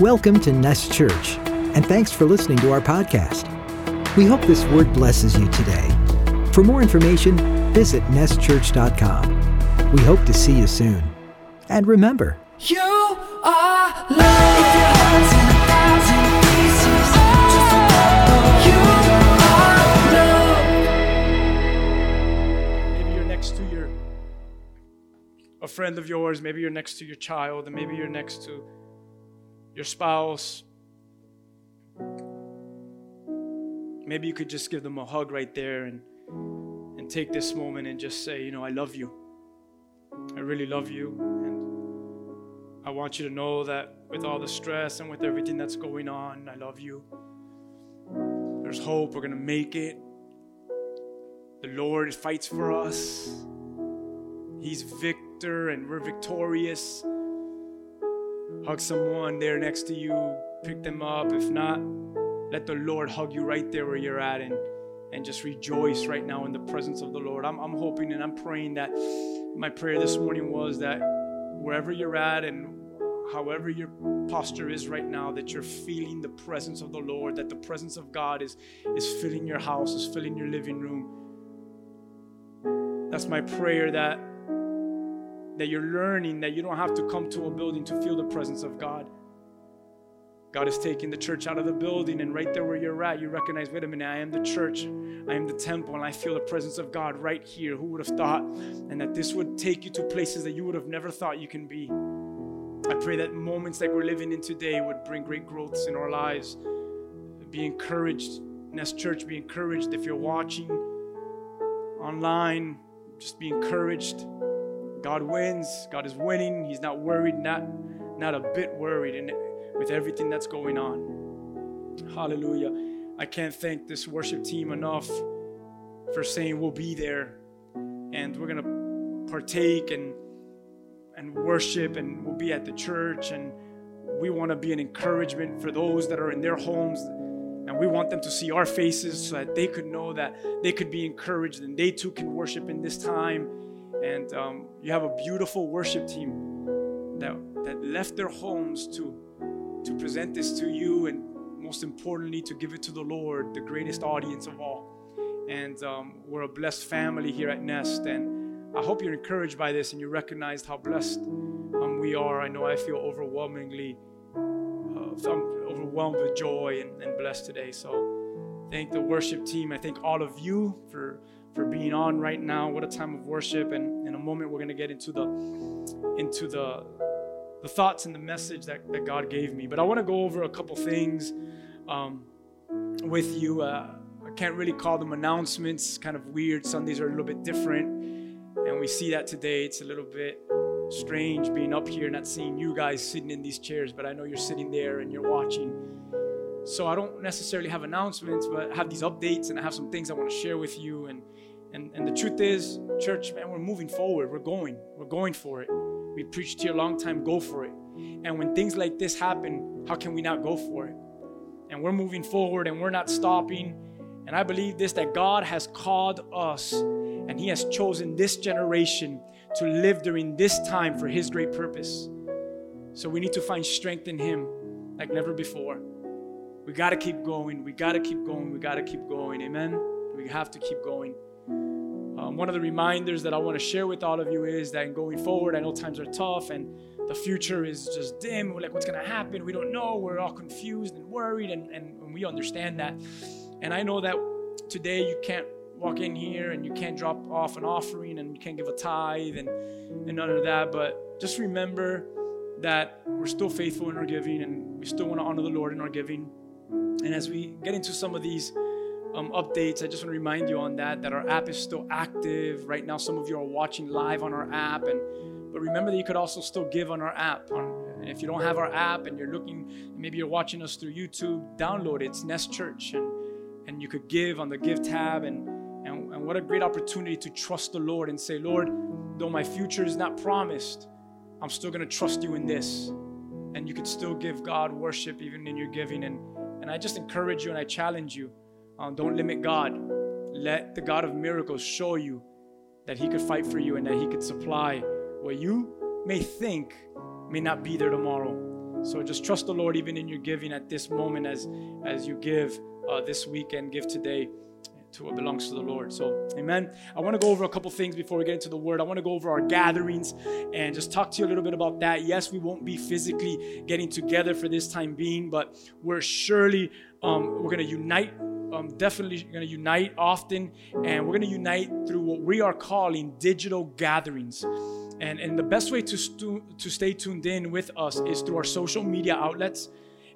Welcome to Nest Church, and thanks for listening to our podcast. We hope this word blesses you today. For more information, visit nestchurch.com. We hope to see you soon. And remember, You are love. If your heart's in a thousand pieces, just remember you are love. Maybe you're next to your a friend of yours, maybe you're next to your child, and maybe you're next to your spouse. Maybe you could just give them a hug right there and and take this moment and just say, you know, I love you. I really love you and I want you to know that with all the stress and with everything that's going on, I love you. There's hope. We're going to make it. The Lord fights for us. He's victor and we're victorious. Hug someone there next to you, pick them up. If not, let the Lord hug you right there where you're at and, and just rejoice right now in the presence of the Lord. I'm, I'm hoping and I'm praying that my prayer this morning was that wherever you're at and however your posture is right now, that you're feeling the presence of the Lord, that the presence of God is, is filling your house, is filling your living room. That's my prayer that that you're learning that you don't have to come to a building to feel the presence of God. God is taking the church out of the building, and right there where you're at, you recognize, wait a minute, I am the church, I am the temple, and I feel the presence of God right here. Who would have thought? And that this would take you to places that you would have never thought you can be. I pray that moments like we're living in today would bring great growths in our lives. Be encouraged. Nest Church, be encouraged. If you're watching online, just be encouraged. God wins. God is winning. He's not worried, not, not a bit worried in, with everything that's going on. Hallelujah. I can't thank this worship team enough for saying we'll be there and we're going to partake and, and worship and we'll be at the church and we want to be an encouragement for those that are in their homes and we want them to see our faces so that they could know that they could be encouraged and they too can worship in this time and um, you have a beautiful worship team that, that left their homes to, to present this to you and most importantly to give it to the lord the greatest audience of all. And um, we're a blessed family here at nest and i hope you're encouraged by this and you recognize how blessed um, we are. I know i feel overwhelmingly uh, overwhelmed with joy and, and blessed today. So thank the worship team i thank all of you for for being on right now. What a time of worship! And in a moment, we're going to get into the into the the thoughts and the message that, that God gave me. But I want to go over a couple things um, with you. Uh, I can't really call them announcements. Kind of weird. Sundays are a little bit different, and we see that today. It's a little bit strange being up here, not seeing you guys sitting in these chairs. But I know you're sitting there and you're watching. So I don't necessarily have announcements, but I have these updates and I have some things I want to share with you. And and, and the truth is, church, man, we're moving forward. We're going. We're going for it. We preached here a long time, go for it. And when things like this happen, how can we not go for it? And we're moving forward and we're not stopping. And I believe this that God has called us and He has chosen this generation to live during this time for His great purpose. So we need to find strength in Him like never before. We got to keep going. We got to keep going. We got to keep going. Amen. We have to keep going. Um, one of the reminders that I want to share with all of you is that in going forward, I know times are tough and the future is just dim. We're like, what's going to happen? We don't know. We're all confused and worried, and, and, and we understand that. And I know that today you can't walk in here and you can't drop off an offering and you can't give a tithe and, and none of that. But just remember that we're still faithful in our giving and we still want to honor the Lord in our giving. And as we get into some of these um, updates, I just want to remind you on that that our app is still active. Right now, some of you are watching live on our app, and but remember that you could also still give on our app. On, if you don't have our app and you're looking, maybe you're watching us through YouTube, download it. It's Nest Church, and and you could give on the Give tab, and and, and what a great opportunity to trust the Lord and say, Lord, though my future is not promised, I'm still going to trust you in this. And you could still give God worship even in your giving. And, and I just encourage you and I challenge you um, don't limit God. Let the God of miracles show you that He could fight for you and that He could supply what you may think may not be there tomorrow. So just trust the Lord even in your giving at this moment as as you give uh, this week and give today to what belongs to the Lord. So, amen. I want to go over a couple things before we get into the word. I want to go over our gatherings and just talk to you a little bit about that. Yes, we won't be physically getting together for this time being, but we're surely um, we're going to unite. Um, definitely going to unite often, and we're going to unite through what we are calling digital gatherings. And, and the best way to, stu- to stay tuned in with us is through our social media outlets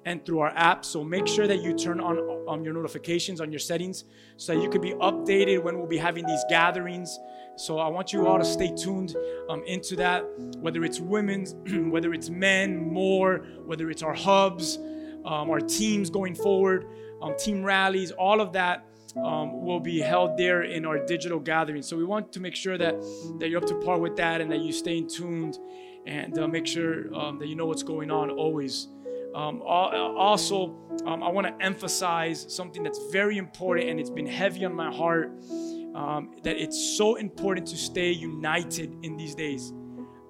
and through our app. So make sure that you turn on um, your notifications on your settings so that you can be updated when we'll be having these gatherings. So I want you all to stay tuned um, into that, whether it's women's, whether it's men, more, whether it's our hubs, um, our teams going forward, um, team rallies, all of that. Um, will be held there in our digital gathering. So we want to make sure that that you're up to par with that and that you stay tuned and uh, make sure um, that you know what's going on always. Um, also, um, I want to emphasize something that's very important and it's been heavy on my heart um, that it's so important to stay united in these days.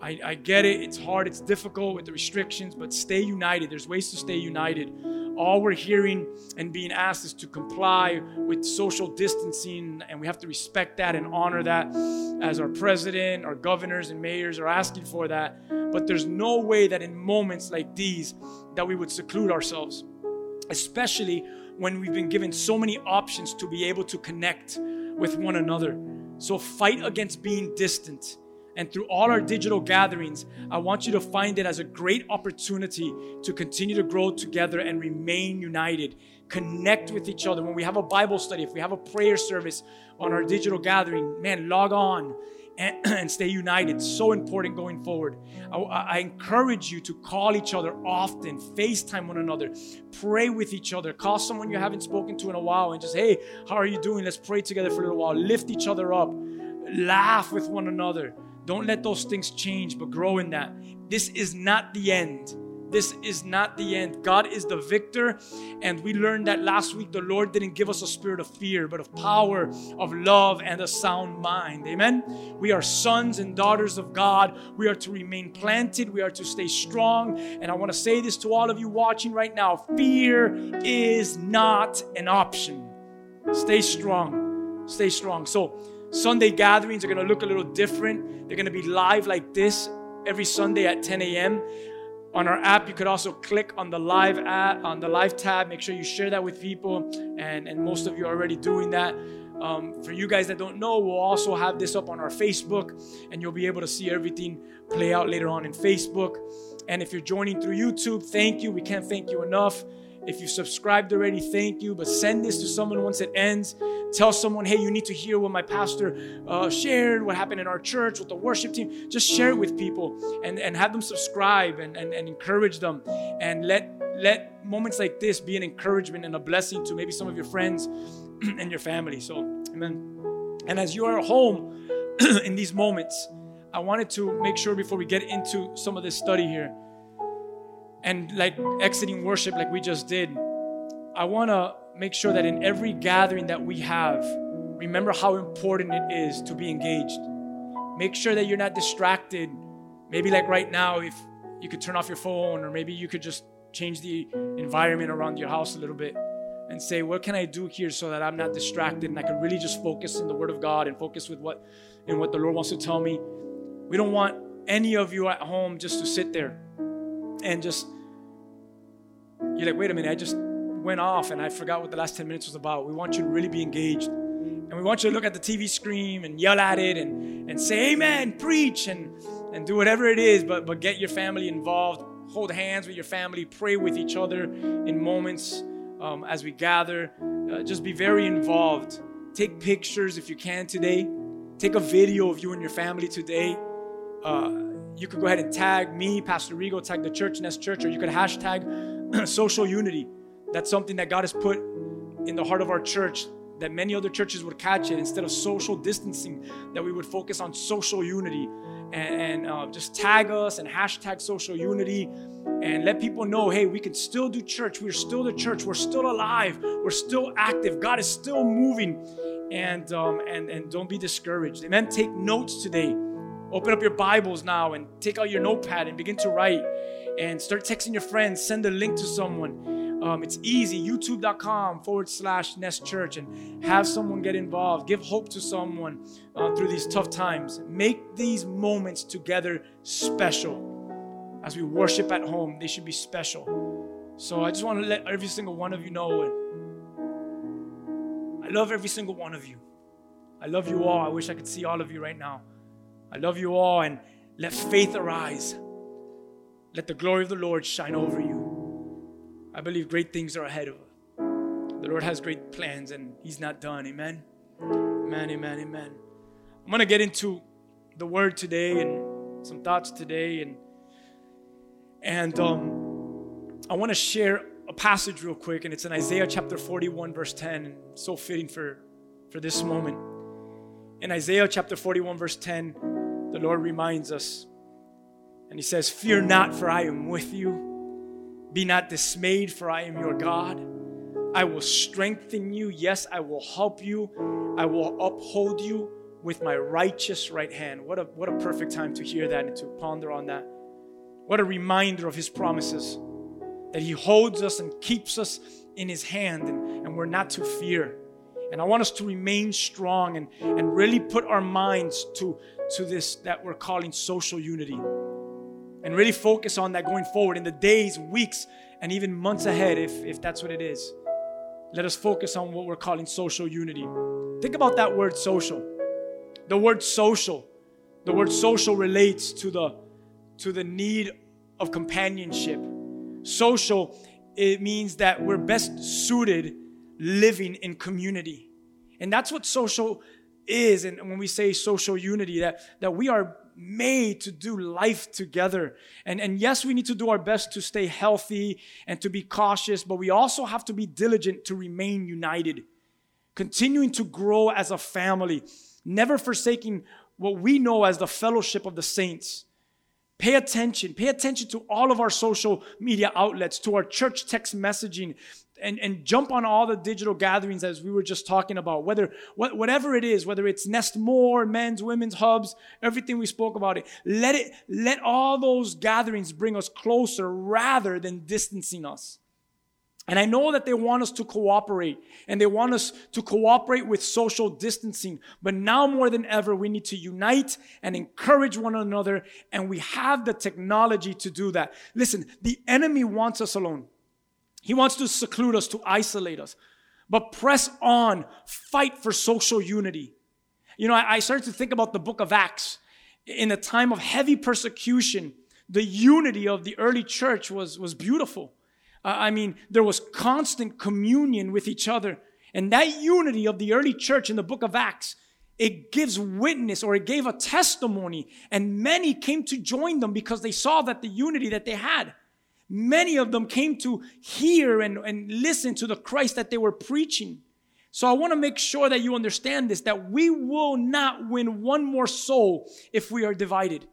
I, I get it, it's hard, it's difficult with the restrictions, but stay united. There's ways to stay united all we're hearing and being asked is to comply with social distancing, and we have to respect that and honor that as our president, our governors, and mayors are asking for that. But there's no way that in moments like these that we would seclude ourselves, especially when we've been given so many options to be able to connect with one another. So fight against being distant and through all our digital gatherings, I want you to find it as a great opportunity to continue to grow together and remain united. Connect with each other. When we have a Bible study, if we have a prayer service on our digital gathering, man, log on and, and stay united. So important going forward. I, I encourage you to call each other often, FaceTime one another, pray with each other, call someone you haven't spoken to in a while and just, hey, how are you doing? Let's pray together for a little while. Lift each other up, laugh with one another don't let those things change, but grow in that. This is not the end. This is not the end. God is the victor. And we learned that last week. The Lord didn't give us a spirit of fear, but of power, of love, and a sound mind. Amen. We are sons and daughters of God. We are to remain planted. We are to stay strong. And I want to say this to all of you watching right now fear is not an option. Stay strong. Stay strong. So, Sunday gatherings are going to look a little different. They're going to be live like this every Sunday at 10 a.m. On our app, you could also click on the live app, on the live tab. Make sure you share that with people, and, and most of you are already doing that. Um, for you guys that don't know, we'll also have this up on our Facebook, and you'll be able to see everything play out later on in Facebook. And if you're joining through YouTube, thank you. We can't thank you enough. If you subscribed already, thank you. But send this to someone once it ends. Tell someone, hey, you need to hear what my pastor uh, shared, what happened in our church with the worship team. Just share it with people and, and have them subscribe and, and, and encourage them. And let, let moments like this be an encouragement and a blessing to maybe some of your friends and your family. So, amen. And as you are home in these moments, I wanted to make sure before we get into some of this study here and like exiting worship like we just did, I want to make sure that in every gathering that we have, remember how important it is to be engaged. Make sure that you're not distracted. Maybe like right now, if you could turn off your phone, or maybe you could just change the environment around your house a little bit and say, what can I do here so that I'm not distracted and I can really just focus in the Word of God and focus with what in what the Lord wants to tell me. We don't want any of you at home just to sit there and just you're like, wait a minute, I just went off and I forgot what the last 10 minutes was about. We want you to really be engaged. And we want you to look at the TV screen and yell at it and, and say, Amen, preach and, and do whatever it is, but, but get your family involved. Hold hands with your family, pray with each other in moments um, as we gather. Uh, just be very involved. Take pictures if you can today. Take a video of you and your family today. Uh, you could go ahead and tag me, Pastor Rigo, tag the church, Nest Church, or you could hashtag social unity. That's something that God has put in the heart of our church that many other churches would catch it instead of social distancing, that we would focus on social unity and, and uh, just tag us and hashtag social unity and let people know hey, we can still do church. We're still the church. We're still alive. We're still active. God is still moving. And, um, and, and don't be discouraged. Amen. Take notes today. Open up your Bibles now and take out your notepad and begin to write and start texting your friends. Send a link to someone. Um, it's easy. YouTube.com forward slash Nest Church and have someone get involved. Give hope to someone uh, through these tough times. Make these moments together special. As we worship at home, they should be special. So I just want to let every single one of you know. I love every single one of you. I love you all. I wish I could see all of you right now. I love you all and let faith arise. Let the glory of the Lord shine over you. I believe great things are ahead of us. The Lord has great plans and He's not done. Amen. Amen, amen, amen. I'm going to get into the word today and some thoughts today and and um, I want to share a passage real quick and it's in Isaiah chapter 41 verse 10 and so fitting for for this moment. In Isaiah chapter 41 verse 10, the Lord reminds us and he says, Fear not, for I am with you. Be not dismayed, for I am your God. I will strengthen you. Yes, I will help you. I will uphold you with my righteous right hand. What a, what a perfect time to hear that and to ponder on that. What a reminder of his promises that he holds us and keeps us in his hand and, and we're not to fear. And I want us to remain strong and, and really put our minds to, to this that we're calling social unity and really focus on that going forward in the days, weeks, and even months ahead, if, if that's what it is. Let us focus on what we're calling social unity. Think about that word social. The word social, the word social relates to the to the need of companionship. Social, it means that we're best suited living in community. And that's what social is. And when we say social unity, that, that we are made to do life together. And, and yes, we need to do our best to stay healthy and to be cautious, but we also have to be diligent to remain united, continuing to grow as a family, never forsaking what we know as the fellowship of the saints. Pay attention. Pay attention to all of our social media outlets, to our church text messaging, and, and jump on all the digital gatherings as we were just talking about. Whether what, whatever it is, whether it's Nest More, men's, women's hubs, everything we spoke about it. Let it let all those gatherings bring us closer rather than distancing us. And I know that they want us to cooperate and they want us to cooperate with social distancing. But now more than ever, we need to unite and encourage one another. And we have the technology to do that. Listen, the enemy wants us alone. He wants to seclude us, to isolate us. But press on, fight for social unity. You know, I, started to think about the book of Acts. In a time of heavy persecution, the unity of the early church was, was beautiful. Uh, I mean, there was constant communion with each other. And that unity of the early church in the book of Acts, it gives witness or it gave a testimony. And many came to join them because they saw that the unity that they had. Many of them came to hear and, and listen to the Christ that they were preaching. So I want to make sure that you understand this that we will not win one more soul if we are divided.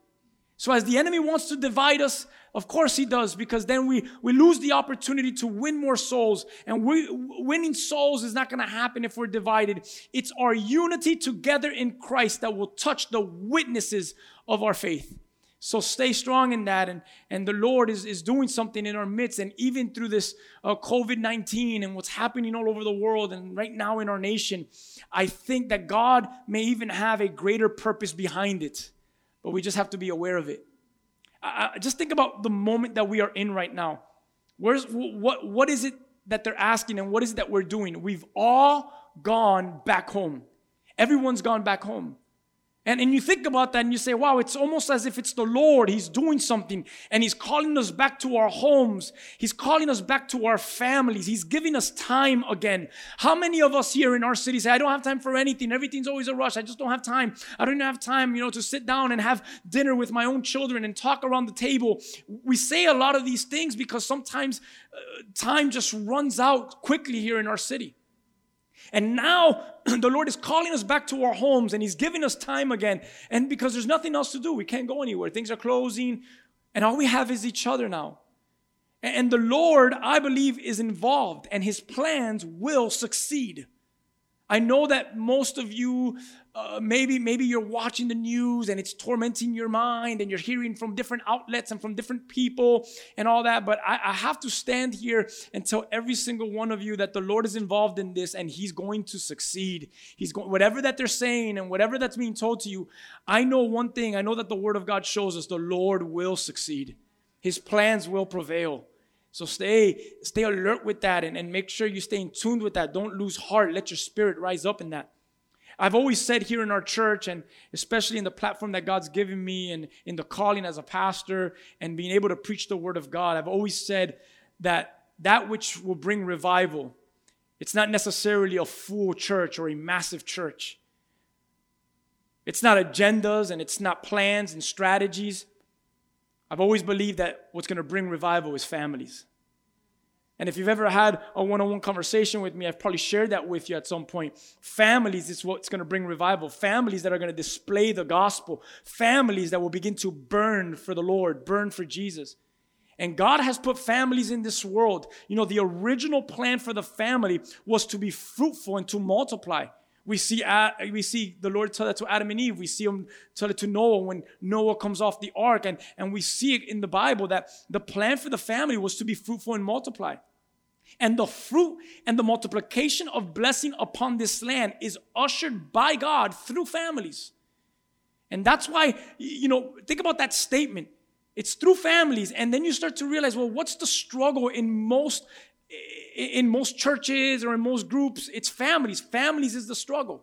So as the enemy wants to divide us, of course he does, because then we, we lose the opportunity to win more souls. And we, winning souls is not going to happen if we're divided. It's our unity together in Christ that will touch the witnesses of our faith. So stay strong in that. And, and the Lord is, is doing something in our midst. And even through this uh, COVID 19 and what's happening all over the world and right now in our nation, I think that God may even have a greater purpose behind it. But we just have to be aware of it. I, just think about the moment that we are in right now. Where's, what, what is it that they're asking and what is it that we're doing? We've all gone back home. Everyone's gone back home. And, and you think about that and you say, wow, it's almost as if it's the Lord. He's doing something and He's calling us back to our homes. He's calling us back to our families. He's giving us time again. How many of us here in our city say, I don't have time for anything. Everything's always a rush. I just don't have time. I don't have time, you know, to sit down and have dinner with my own children and talk around the table. We say a lot of these things because sometimes uh, time just runs out quickly here in our city. And now the Lord is calling us back to our homes and He's giving us time again. And because there's nothing else to do, we can't go anywhere. Things are closing, and all we have is each other now. And the Lord, I believe, is involved, and His plans will succeed. I know that most of you, uh, maybe maybe you're watching the news and it's tormenting your mind, and you're hearing from different outlets and from different people and all that. But I, I have to stand here and tell every single one of you that the Lord is involved in this, and He's going to succeed. He's going whatever that they're saying and whatever that's being told to you. I know one thing. I know that the Word of God shows us the Lord will succeed. His plans will prevail. So stay, stay alert with that and, and make sure you stay in tune with that. Don't lose heart. Let your spirit rise up in that. I've always said here in our church, and especially in the platform that God's given me and in the calling as a pastor and being able to preach the word of God, I've always said that that which will bring revival, it's not necessarily a full church or a massive church. It's not agendas and it's not plans and strategies. I've always believed that what's going to bring revival is families. And if you've ever had a one on one conversation with me, I've probably shared that with you at some point. Families is what's going to bring revival. Families that are going to display the gospel. Families that will begin to burn for the Lord, burn for Jesus. And God has put families in this world. You know, the original plan for the family was to be fruitful and to multiply. We see, we see the Lord tell that to Adam and Eve. We see him tell it to Noah when Noah comes off the ark. And, and we see it in the Bible that the plan for the family was to be fruitful and multiply. And the fruit and the multiplication of blessing upon this land is ushered by God through families. And that's why, you know, think about that statement. It's through families. And then you start to realize, well, what's the struggle in most in most churches or in most groups, it's families. Families is the struggle.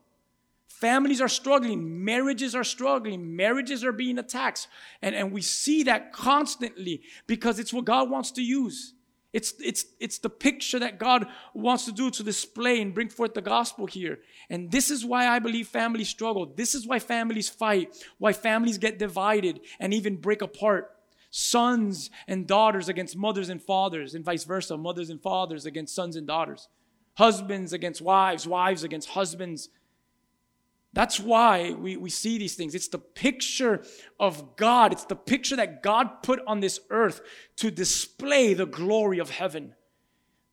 Families are struggling. Marriages are struggling. Marriages are being attacked. And, and we see that constantly because it's what God wants to use. It's, it's, it's the picture that God wants to do to display and bring forth the gospel here. And this is why I believe families struggle. This is why families fight, why families get divided and even break apart sons and daughters against mothers and fathers, and vice versa, mothers and fathers against sons and daughters, husbands against wives, wives against husbands. That's why we, we see these things. It's the picture of God. It's the picture that God put on this earth to display the glory of heaven.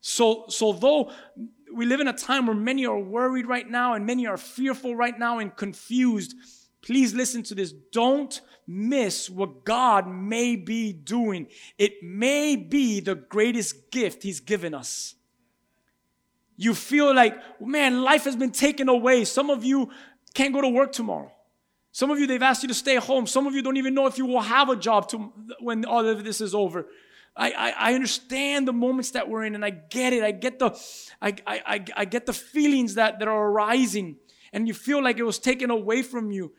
So, so though we live in a time where many are worried right now and many are fearful right now and confused, Please listen to this. Don't miss what God may be doing. It may be the greatest gift He's given us. You feel like, man, life has been taken away. Some of you can't go to work tomorrow. Some of you, they've asked you to stay home. Some of you don't even know if you will have a job to, when all of this is over. I, I, I, understand the moments that we're in and I get it. I get the, I, I, I get the feelings that, that are arising and you feel like it was taken away from you.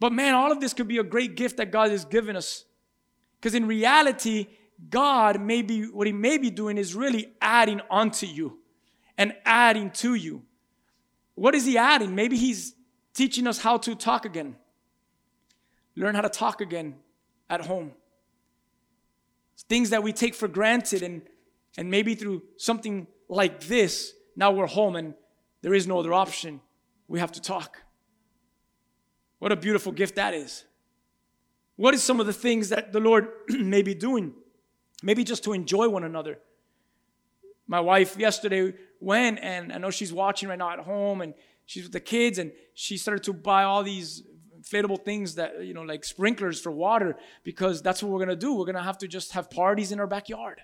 But man, all of this could be a great gift that God has given us. Because in reality, God may be, what He may be doing is really adding onto you and adding to you. What is He adding? Maybe He's teaching us how to talk again, learn how to talk again at home. Things that we take for granted, and, and maybe through something like this, now we're home and there is no other option. We have to talk. What a beautiful gift that is. What is some of the things that the Lord may be doing? Maybe just to enjoy one another. My wife yesterday went, and I know she's watching right now at home, and she's with the kids, and she started to buy all these inflatable things that, you know, like sprinklers for water, because that's what we're gonna do. We're gonna have to just have parties in our backyard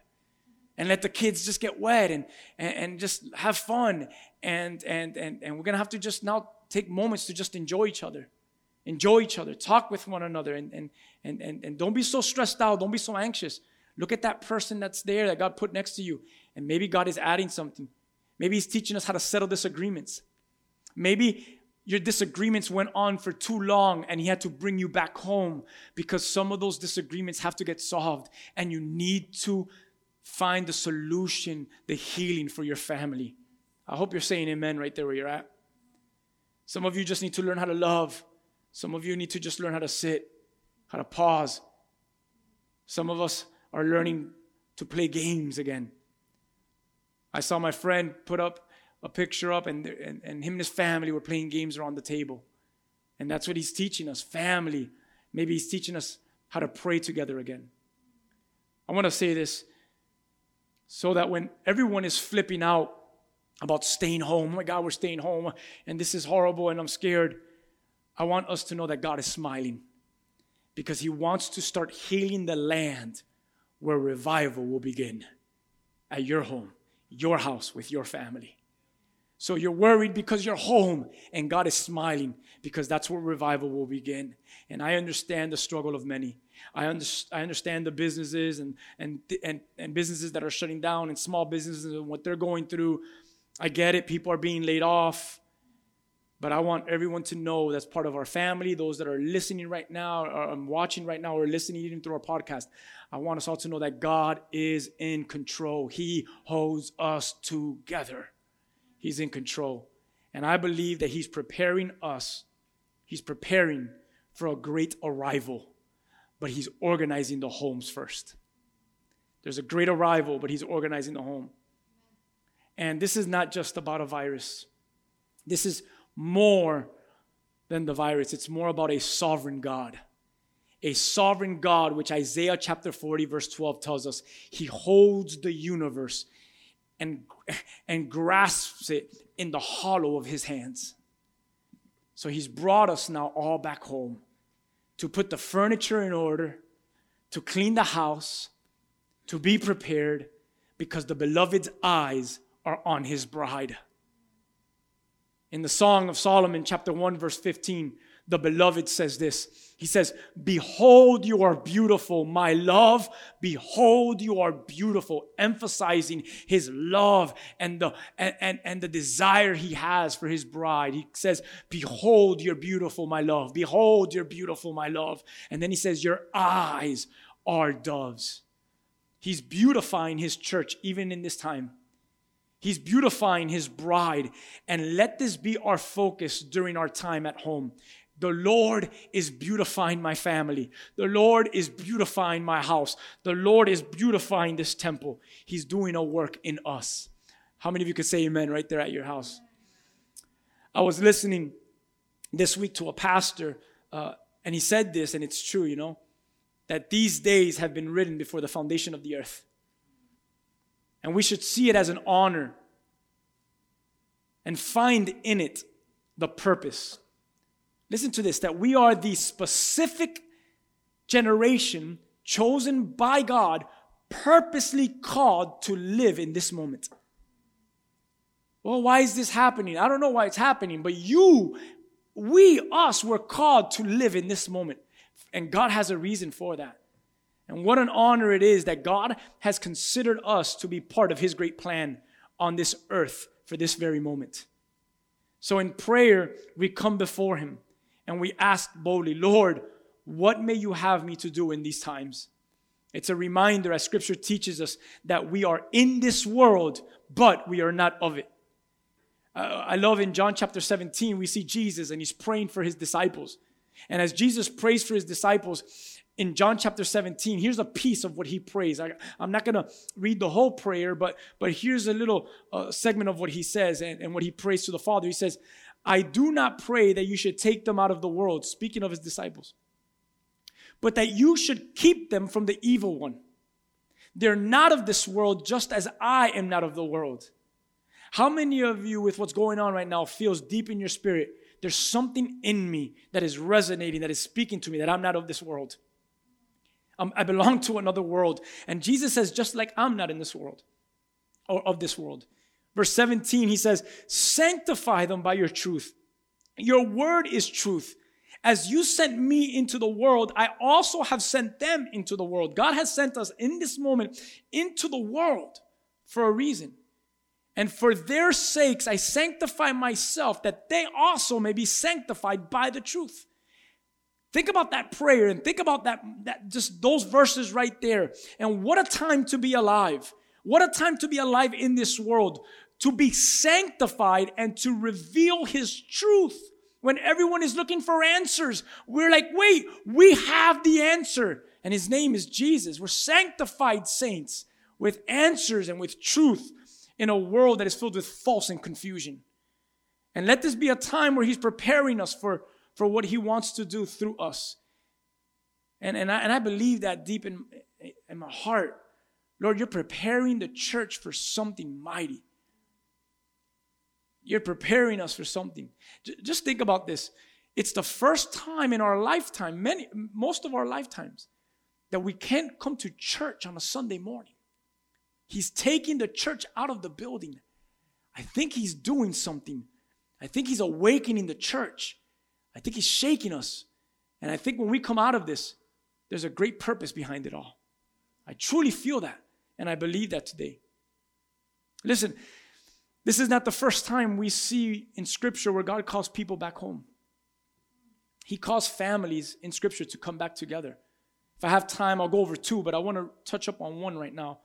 and let the kids just get wet and, and, and just have fun. And, and, and, and we're gonna have to just now take moments to just enjoy each other enjoy each other, talk with one another, and, and, and, and, and don't be so stressed out, don't be so anxious. Look at that person that's there that God put next to you, and maybe God is adding something. Maybe He's teaching us how to settle disagreements. Maybe your disagreements went on for too long and He had to bring you back home because some of those disagreements have to get solved, and you need to find the solution, the healing for your family. I hope you're saying amen right there where you're at. Some of you just need to learn how to love. Some of you need to just learn how to sit, how to pause. Some of us are learning to play games again. I saw my friend put up a picture up, and, and, and him and his family were playing games around the table. And that's what he's teaching us family. Maybe he's teaching us how to pray together again. I want to say this so that when everyone is flipping out about staying home. Oh my God, we're staying home and this is horrible and I'm scared. I want us to know that God is smiling because He wants to start healing the land where revival will begin at your home, your house, with your family. So you're worried because you're home, and God is smiling because that's where revival will begin. And I understand the struggle of many. I, under, I understand the businesses and, and, and, and businesses that are shutting down and small businesses and what they're going through. I get it. People are being laid off. But I want everyone to know that's part of our family, those that are listening right now, or um, watching right now, or listening even through our podcast. I want us all to know that God is in control. He holds us together. He's in control. And I believe that He's preparing us, He's preparing for a great arrival, but He's organizing the homes first. There's a great arrival, but He's organizing the home. And this is not just about a virus, this is more than the virus, it's more about a sovereign God. A sovereign God, which Isaiah chapter 40, verse 12 tells us, He holds the universe and, and grasps it in the hollow of his hands. So he's brought us now all back home to put the furniture in order, to clean the house, to be prepared, because the beloved's eyes are on his bride. In the Song of Solomon, chapter 1, verse 15, the beloved says this He says, Behold, you are beautiful, my love. Behold, you are beautiful, emphasizing his love and the, and, and, and the desire he has for his bride. He says, Behold, you're beautiful, my love. Behold, you're beautiful, my love. And then he says, Your eyes are doves. He's beautifying his church even in this time. He's beautifying his bride. And let this be our focus during our time at home. The Lord is beautifying my family. The Lord is beautifying my house. The Lord is beautifying this temple. He's doing a work in us. How many of you could say amen right there at your house? I was listening this week to a pastor, uh, and he said this, and it's true, you know, that these days have been written before the foundation of the earth. And we should see it as an honor and find in it the purpose Listen to this that we are the specific generation chosen by God, purposely called to live in this moment. Well, why is this happening? I don't know why it's happening, but you, we, us, were called to live in this moment. And God has a reason for that. And what an honor it is that God has considered us to be part of His great plan on this earth for this very moment. So in prayer, we come before Him and we ask boldly, Lord, what may you have me to do in these times? It's a reminder, as scripture teaches us, that we are in this world, but we are not of it. Uh, I love in John chapter 17, we see Jesus and he's praying for his disciples. And as Jesus prays for his disciples in John chapter 17, here's a piece of what he prays. I, am not going to read the whole prayer, but, but here's a little uh, segment of what he says and, and what he prays to the Father. He says, I do not pray that you should take them out of the world, speaking of his disciples, but that you should keep them from the evil one. They're not of this world, just as I am not of the world. How many of you, with what's going on right now, feels deep in your spirit, there's something in me that is resonating, that is speaking to me, that I'm not of this world? Um, I belong to another world. And Jesus says, just like I'm not in this world or of this world. Verse 17, he says, Sanctify them by your truth. Your word is truth. As you sent me into the world, I also have sent them into the world. God has sent us in this moment into the world for a reason. And for their sakes, I sanctify myself that they also may be sanctified by the truth. Think about that prayer and think about that, that just those verses right there. And what a time to be alive. What a time to be alive in this world to be sanctified and to reveal his truth. When everyone is looking for answers, we're like, wait, we have the answer. And his name is Jesus. We're sanctified saints with answers and with truth in a world that is filled with false and confusion. And let this be a time where he's preparing us for, for what he wants to do through us. And, and, I, and I believe that deep in, in my heart. Lord, you're preparing the church for something mighty. You're preparing us for something. J- just think about this. It's the first time in our lifetime, many, most of our lifetimes, that we can't come to church on a Sunday morning. He's taking the church out of the building. I think he's doing something. I think he's awakening the church. I think he's shaking us. And I think when we come out of this, there's a great purpose behind it all. I truly feel that. And I believe that today. Listen, this is not the first time we see in Scripture where God calls people back home. He calls families in Scripture to come back together. If I have time, I'll go over two, but I want to touch up on one right now.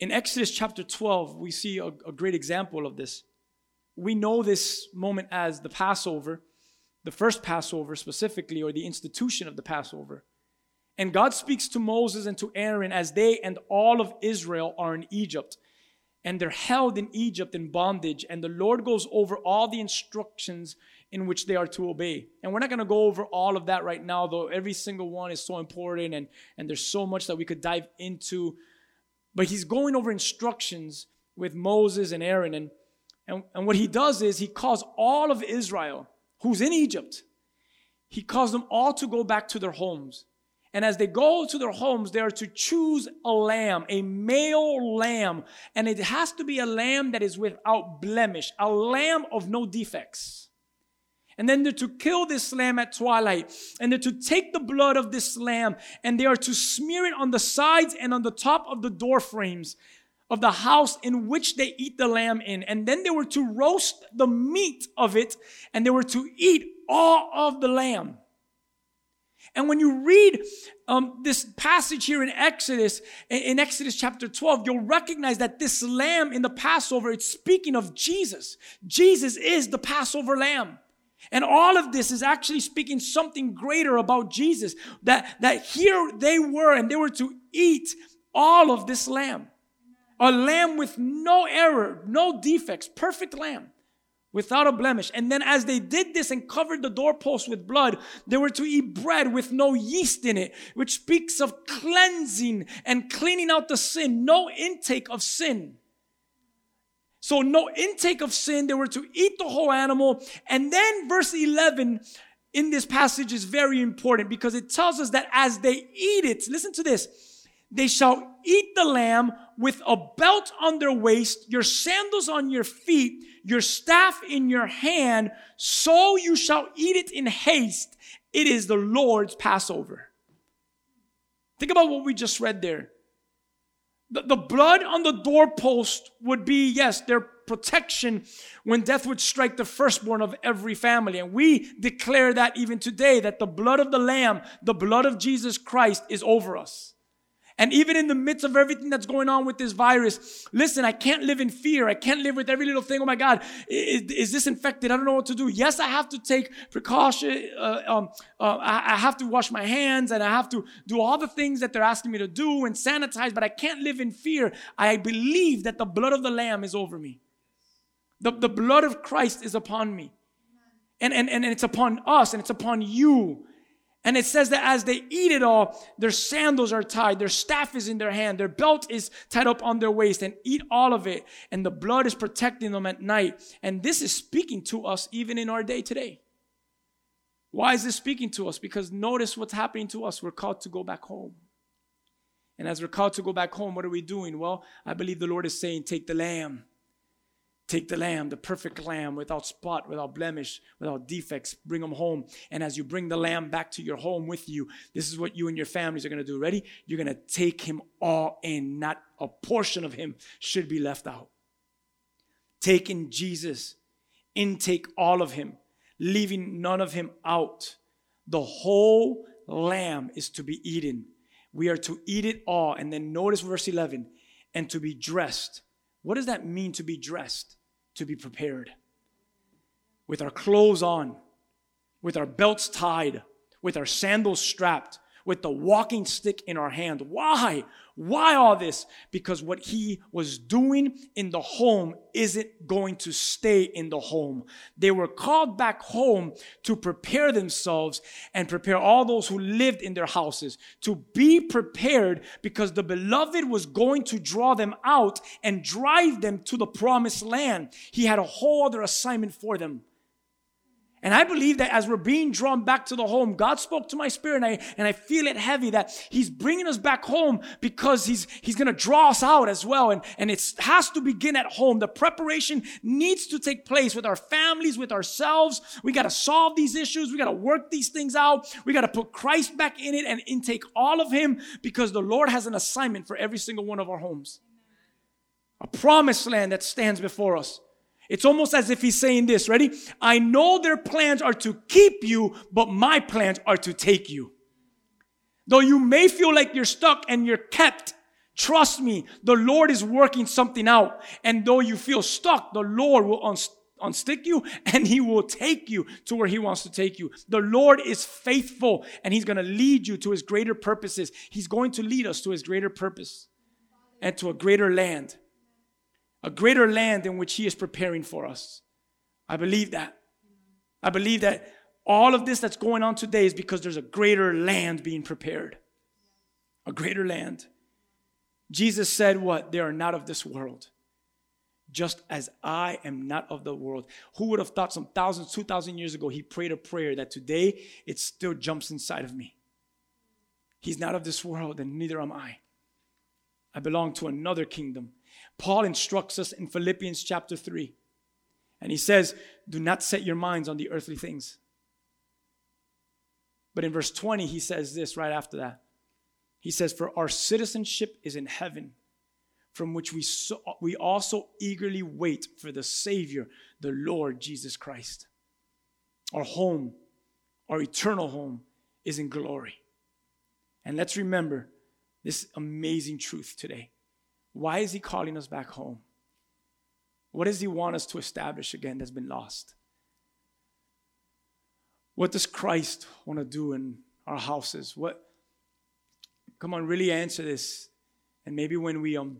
In Exodus chapter 12, we see a, a great example of this. We know this moment as the Passover, the first Passover specifically, or the institution of the Passover. And God speaks to Moses and to Aaron as they and all of Israel are in Egypt and they're held in Egypt in bondage. And the Lord goes over all the instructions in which they are to obey. And we're not going to go over all of that right now, though every single one is so important and, and there's so much that we could dive into. But he's going over instructions with Moses and Aaron. And, and, and what he does is he calls all of Israel who's in Egypt, he calls them all to go back to their homes. And as they go to their homes, they are to choose a lamb, a male lamb. And it has to be a lamb that is without blemish, a lamb of no defects. And then they're to kill this lamb at twilight. And they're to take the blood of this lamb and they are to smear it on the sides and on the top of the door frames of the house in which they eat the lamb in. And then they were to roast the meat of it and they were to eat all of the lamb. And when you read um, this passage here in Exodus, in Exodus chapter 12, you'll recognize that this lamb in the Passover, it's speaking of Jesus. Jesus is the Passover lamb. And all of this is actually speaking something greater about Jesus. That, that here they were and they were to eat all of this lamb. A lamb with no error, no defects, perfect lamb without a blemish. And then as they did this and covered the doorpost with blood, they were to eat bread with no yeast in it, which speaks of cleansing and cleaning out the sin, no intake of sin. So no intake of sin. They were to eat the whole animal. And then verse 11 in this passage is very important because it tells us that as they eat it, listen to this, they shall eat the lamb with a belt on their waist, your sandals on your feet, your staff in your hand, so you shall eat it in haste. It is the Lord's Passover. Think about what we just read there. The, the blood on the doorpost would be, yes, their protection when death would strike the firstborn of every family. And we declare that even today, that the blood of the Lamb, the blood of Jesus Christ is over us. And even in the midst of everything that's going on with this virus, listen, I can't live in fear. I can't live with every little thing. Oh my God, is, is this infected? I don't know what to do. Yes, I have to take precaution. Uh, um, uh, I, I have to wash my hands and I have to do all the things that they're asking me to do and sanitize, but I can't live in fear. I believe that the blood of the Lamb is over me. The, the blood of Christ is upon me. And, and, and it's upon us and it's upon you. And it says that as they eat it all, their sandals are tied, their staff is in their hand, their belt is tied up on their waist, and eat all of it. And the blood is protecting them at night. And this is speaking to us even in our day today. Why is this speaking to us? Because notice what's happening to us. We're called to go back home. And as we're called to go back home, what are we doing? Well, I believe the Lord is saying, Take the lamb Take the lamb, the perfect lamb, without spot, without blemish, without defects, bring them home. And as you bring the lamb back to your home with you, this is what you and your families are going to do. Ready? You're going to take him all in, not a portion of him should be left out. Take in Jesus, intake all of him, leaving none of him out. The whole lamb is to be eaten. We are to eat it all. And then notice verse 11 and to be dressed. What does that mean to be dressed? to be prepared. With our clothes on, with our belts tied, with our sandals strapped, with the walking stick in our hand. Why? Why all this? Because what he was doing in the home isn't going to stay in the home. They were called back home to prepare themselves and prepare all those who lived in their houses to be prepared because the beloved was going to draw them out and drive them to the promised land. He had a whole other assignment for them. And I believe that as we're being drawn back to the home, God spoke to my spirit and I, and I feel it heavy that he's bringing us back home because he's, he's going to draw us out as well. And, and it has to begin at home. The preparation needs to take place with our families, with ourselves. We got to solve these issues. We got to work these things out. We got to put Christ back in it and intake all of him because the Lord has an assignment for every single one of our homes. A promised land that stands before us. It's almost as if he's saying this, ready? I know their plans are to keep you, but my plans are to take you. Though you may feel like you're stuck and you're kept, trust me, the Lord is working something out. And though you feel stuck, the Lord will unst- unstick you and he will take you to where he wants to take you. The Lord is faithful and he's going to lead you to his greater purposes. He's going to lead us to his greater purpose and to a greater land a greater land in which He is preparing for us. I believe that. I believe that all of this that's going on today is because there's a greater land being prepared. A greater land. Jesus said, What? They are not of this world. Just as I am not of the world. Who would have thought some thousands, two thousand years ago, he prayed a prayer that today it still jumps inside of me? He's not of this world, and neither am I. I belong to another kingdom Paul instructs us in Philippians chapter 3. And he says, Do not set your minds on the earthly things. But in verse 20, he says this right after that. He says, For our citizenship is in heaven, from which we, so, we also eagerly wait for the Savior, the Lord Jesus Christ. Our home, our eternal home, is in glory. And let's remember this amazing truth today. Why is he calling us back home? What does he want us to establish again that's been lost? What does Christ want to do in our houses? What come on, really answer this. And maybe when we um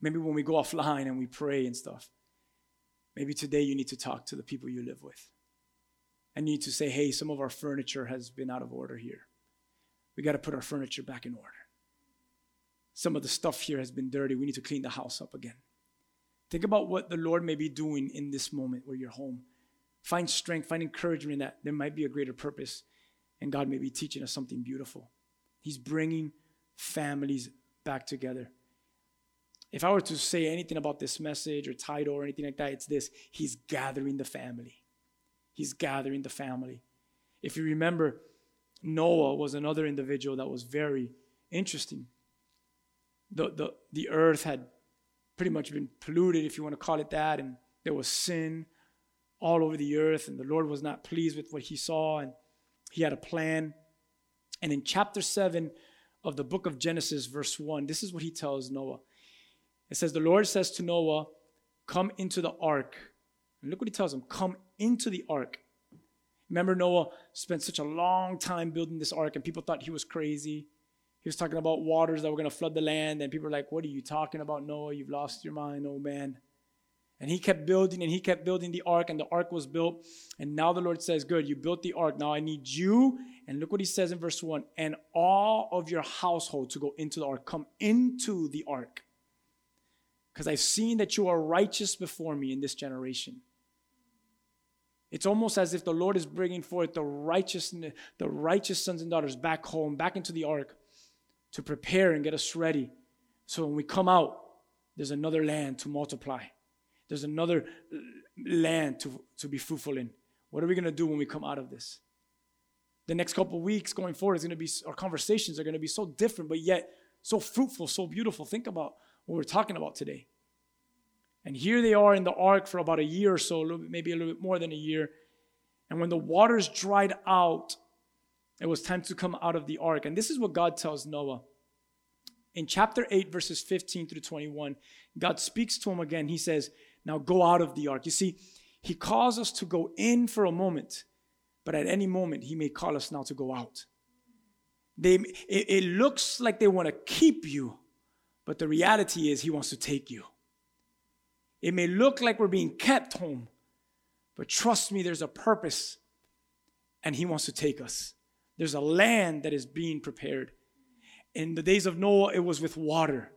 maybe when we go offline and we pray and stuff, maybe today you need to talk to the people you live with. And you need to say, hey, some of our furniture has been out of order here. We got to put our furniture back in order some of the stuff here has been dirty. We need to clean the house up again. Think about what the Lord may be doing in this moment where you're home. Find strength, find encouragement that there might be a greater purpose, and God may be teaching us something beautiful. He's bringing families back together. If I were to say anything about this message or title or anything like that, it's this He's gathering the family. He's gathering the family. If you remember, Noah was another individual that was very interesting the, the, the earth had pretty much been polluted, if you want to call it that, and there was sin all over the earth, and the Lord was not pleased with what he saw, and he had a plan. And in chapter 7 of the book of Genesis, verse 1, this is what he tells Noah. It says, The Lord says to Noah, Come into the ark. And look what he tells him come into the ark. Remember, Noah spent such a long time building this ark, and people thought he was crazy. He was talking about waters that were going to flood the land, and people were like, What are you talking about, Noah? You've lost your mind, old man. And he kept building and he kept building the ark, and the ark was built. And now the Lord says, Good, you built the ark. Now I need you. And look what he says in verse 1 and all of your household to go into the ark. Come into the ark. Because I've seen that you are righteous before me in this generation. It's almost as if the Lord is bringing forth the righteous, the righteous sons and daughters back home, back into the ark to prepare and get us ready. So when we come out, there's another land to multiply. There's another uh, land to, to be fruitful in. What are we going to do when we come out of this? The next couple weeks going forward is going to be, our conversations are going to be so different, but yet so fruitful, so beautiful. Think about what we're talking about today. And here they are in the ark for about a year or so, a bit, maybe a little bit more than a year. And when the waters dried out, it was time to come out of the ark. And this is what God tells Noah. In chapter 8, verses 15 through 21, God speaks to him again. He says, Now go out of the ark. You see, He calls us to go in for a moment, but at any moment, He may call us now to go out. They, it, it looks like they want to keep you, but the reality is He wants to take you. It may look like we're being kept home, but trust me, there's a purpose, and He wants to take us. There's a land that is being prepared. In the days of Noah, it was with water,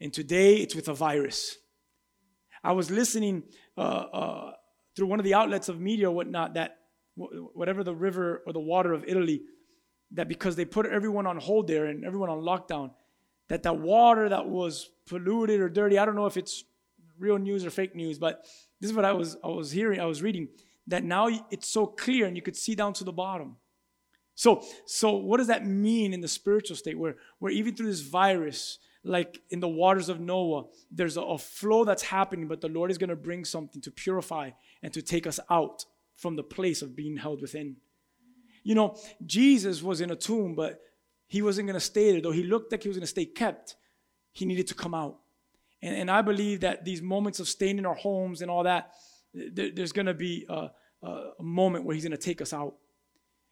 and today it's with a virus. I was listening uh, uh, through one of the outlets of media or whatnot that whatever the river or the water of Italy, that because they put everyone on hold there and everyone on lockdown, that that water that was polluted or dirty, I don't know if it's real news or fake news, but this is what I was I was hearing, I was reading that now it's so clear and you could see down to the bottom. So so what does that mean in the spiritual state where where even through this virus like in the waters of Noah, there's a, a flow that's happening, but the Lord is going to bring something to purify and to take us out from the place of being held within. You know, Jesus was in a tomb, but he wasn't going to stay there. Though he looked like he was going to stay kept, he needed to come out. And, and I believe that these moments of staying in our homes and all that, there, there's going to be a, a moment where he's going to take us out.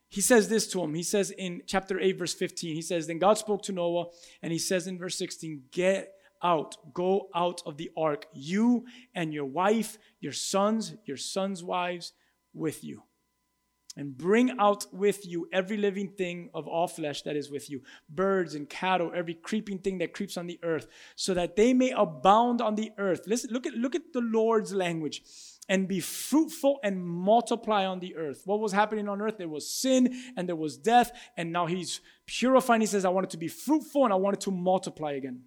He says this to him. He says in chapter 8, verse 15, he says, Then God spoke to Noah, and he says in verse 16, Get out, go out of the ark, you and your wife, your sons, your sons' wives with you. And bring out with you every living thing of all flesh that is with you, birds and cattle, every creeping thing that creeps on the earth, so that they may abound on the earth. Listen, look at, look at the Lord's language and be fruitful and multiply on the earth. What was happening on earth? There was sin and there was death, and now he's purifying. He says, I want it to be fruitful and I want it to multiply again.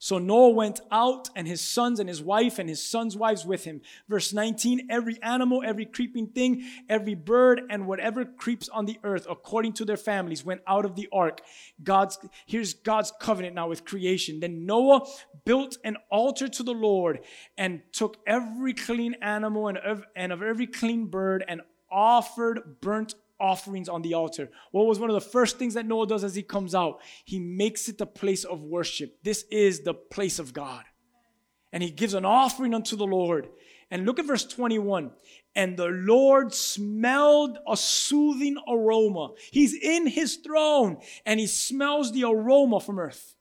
So Noah went out, and his sons and his wife and his sons' wives with him. Verse 19 Every animal, every creeping thing, every bird, and whatever creeps on the earth, according to their families, went out of the ark. God's, here's God's covenant now with creation. Then Noah built an altar to the Lord and took every clean animal and of, and of every clean bird and offered burnt offerings on the altar. What was one of the first things that Noah does as he comes out? He makes it the place of worship. This is the place of God. And he gives an offering unto the Lord. And look at verse 21. And the Lord smelled a soothing aroma. He's in his throne and he smells the aroma from earth.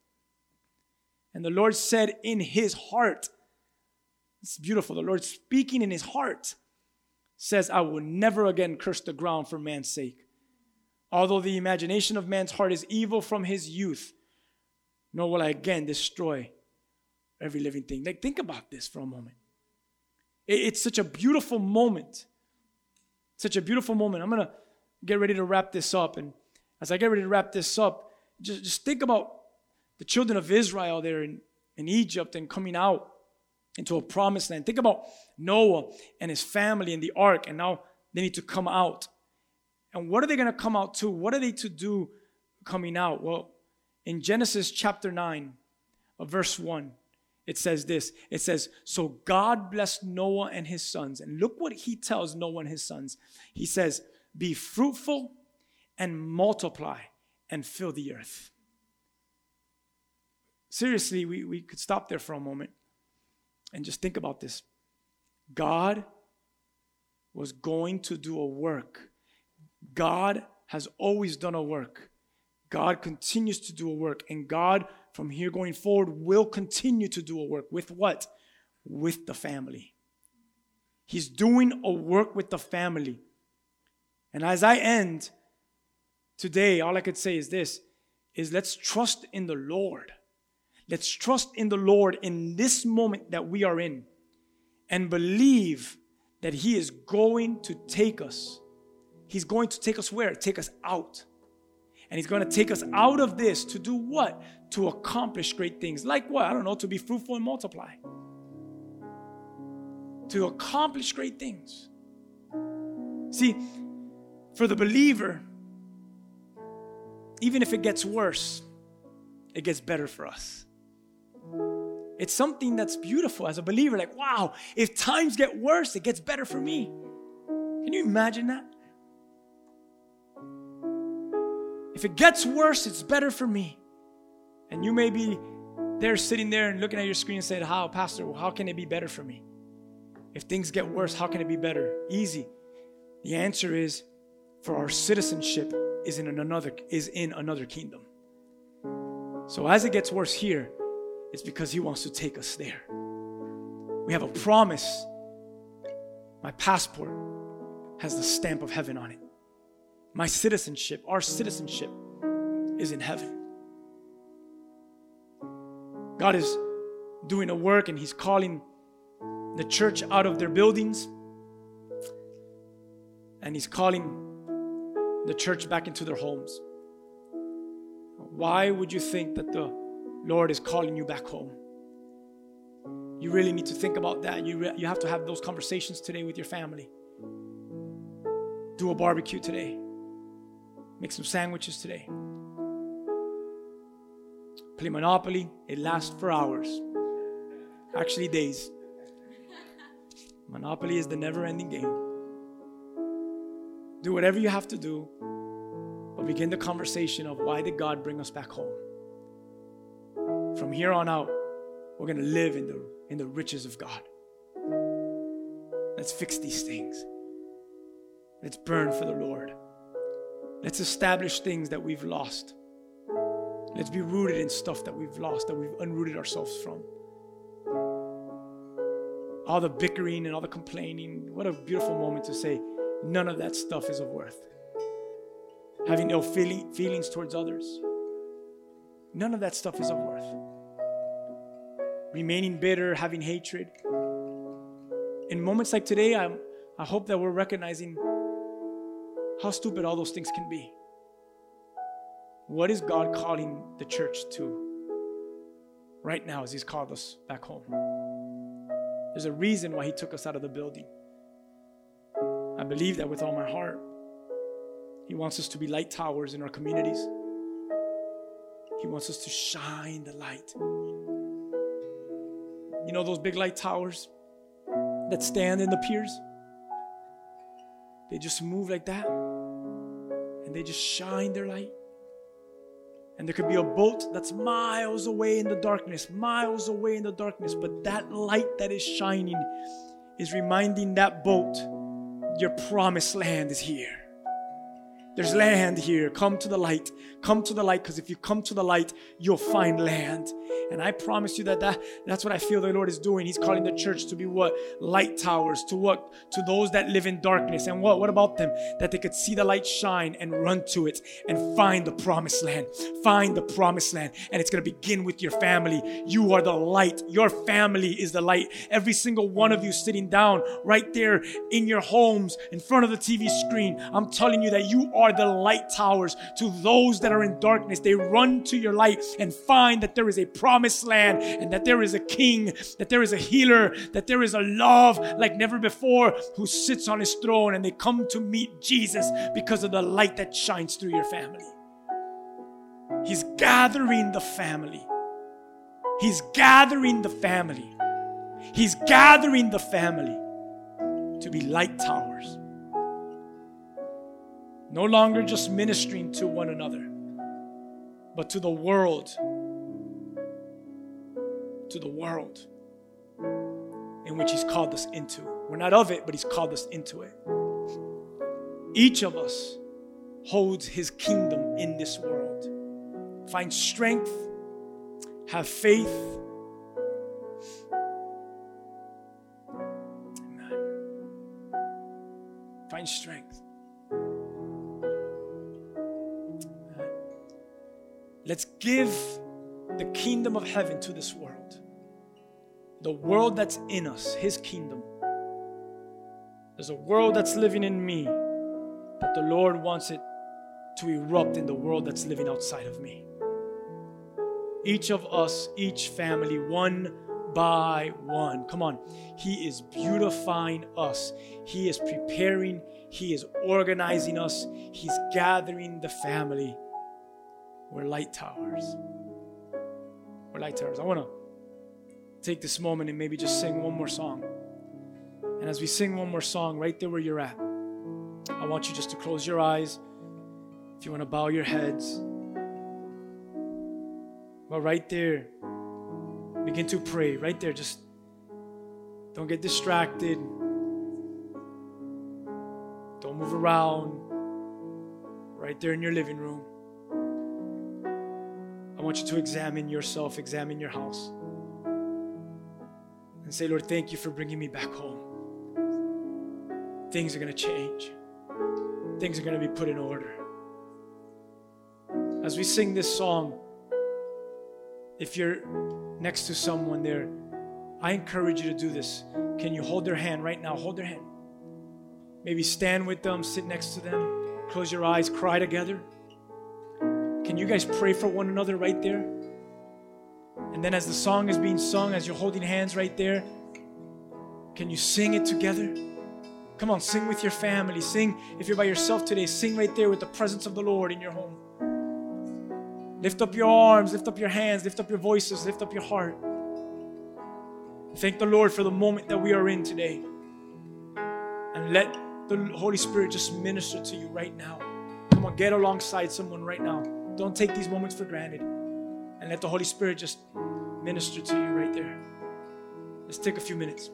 And the Lord said in his heart, it's beautiful. The Lord speaking in his heart says, I will never again curse the ground for man's sake. Although the imagination of man's heart is evil from his youth, nor will I again destroy every living thing. Like, think about this for a moment. It's such a beautiful moment. Such a beautiful moment. I'm going to get ready to wrap this up. And as I get ready to wrap this up, just, just think about the children of Israel there in, in Egypt and coming out into a promised land. Think about Noah and his family in the ark, and now they need to come out. And what are they going to come out to? What are they to do coming out? Well, in Genesis chapter 9, uh, verse 1, it says this it says, So God blessed Noah and his sons. And look what he tells Noah and his sons. He says, Be fruitful and multiply and fill the earth. Seriously, we, we could stop there for a moment. And just think about this God was going to do a work. God has always done a work. God continues to do a work. And God, from here going forward, will continue to do a work. With what? With the family. He's doing a work with the family. And as I end today, all I could say is this is let's trust in the Lord. Let's trust in the Lord in this moment that we are in and believe that He is going to take us. He's going to take us where? Take us out. And He's going to take us out of this to do what? To accomplish great things. Like what? I don't know, to be fruitful and multiply. To accomplish great things. See, for the believer, even if it gets worse, it gets better for us. It's something that's beautiful as a believer. Like, wow, if times get worse, it gets better for me. Can you imagine that? If it gets worse, it's better for me. And you may be there sitting there and looking at your screen and saying, How, Pastor, how can it be better for me? If things get worse, how can it be better? Easy. The answer is for our citizenship is in another is in another kingdom. So as it gets worse here, it's because he wants to take us there. We have a promise. My passport has the stamp of heaven on it. My citizenship, our citizenship is in heaven. God is doing a work and he's calling the church out of their buildings and he's calling the church back into their homes. Why would you think that the Lord is calling you back home? You really need to think about that. You, re- you have to have those conversations today with your family. Do a barbecue today. Make some sandwiches today. Play Monopoly. It lasts for hours, actually, days. Monopoly is the never ending game. Do whatever you have to do, but begin the conversation of why did God bring us back home? From here on out, we're going to live in the, in the riches of God. Let's fix these things. Let's burn for the Lord. Let's establish things that we've lost. Let's be rooted in stuff that we've lost, that we've unrooted ourselves from. All the bickering and all the complaining. What a beautiful moment to say, none of that stuff is of worth. Having ill feelings towards others. None of that stuff is of worth. Remaining bitter, having hatred. In moments like today, I'm, I hope that we're recognizing how stupid all those things can be. What is God calling the church to right now as He's called us back home? There's a reason why He took us out of the building. I believe that with all my heart. He wants us to be light towers in our communities. He wants us to shine the light. You know those big light towers that stand in the piers? They just move like that and they just shine their light. And there could be a boat that's miles away in the darkness, miles away in the darkness, but that light that is shining is reminding that boat your promised land is here. There's land here. Come to the light. Come to the light because if you come to the light, you'll find land. And I promise you that, that that's what I feel the Lord is doing. He's calling the church to be what? Light towers, to what? To those that live in darkness. And what? What about them? That they could see the light shine and run to it and find the promised land. Find the promised land. And it's going to begin with your family. You are the light. Your family is the light. Every single one of you sitting down right there in your homes, in front of the TV screen, I'm telling you that you are the light towers to those that are in darkness. They run to your light and find that there is a promised land and that there is a king, that there is a healer, that there is a love like never before who sits on his throne and they come to meet Jesus because of the light that shines through your family. He's gathering the family. He's gathering the family. He's gathering the family to be light towers. No longer just ministering to one another, but to the world. To the world in which He's called us into. We're not of it, but He's called us into it. Each of us holds His kingdom in this world. Find strength, have faith. Find strength. Let's give the kingdom of heaven to this world. The world that's in us, His kingdom. There's a world that's living in me, but the Lord wants it to erupt in the world that's living outside of me. Each of us, each family, one by one. Come on. He is beautifying us. He is preparing. He is organizing us. He's gathering the family. We're light towers. We're light towers. I want to take this moment and maybe just sing one more song. And as we sing one more song, right there where you're at, I want you just to close your eyes. If you want to bow your heads. But right there, begin to pray. Right there, just don't get distracted. Don't move around right there in your living room. I want you to examine yourself, examine your house, and say, Lord, thank you for bringing me back home. Things are going to change, things are going to be put in order. As we sing this song, if you're next to someone there, I encourage you to do this. Can you hold their hand right now? Hold their hand. Maybe stand with them, sit next to them, close your eyes, cry together. Can you guys pray for one another right there? And then, as the song is being sung, as you're holding hands right there, can you sing it together? Come on, sing with your family. Sing, if you're by yourself today, sing right there with the presence of the Lord in your home. Lift up your arms, lift up your hands, lift up your voices, lift up your heart. Thank the Lord for the moment that we are in today. And let the Holy Spirit just minister to you right now. Come on, get alongside someone right now. Don't take these moments for granted. And let the Holy Spirit just minister to you right there. Let's take a few minutes.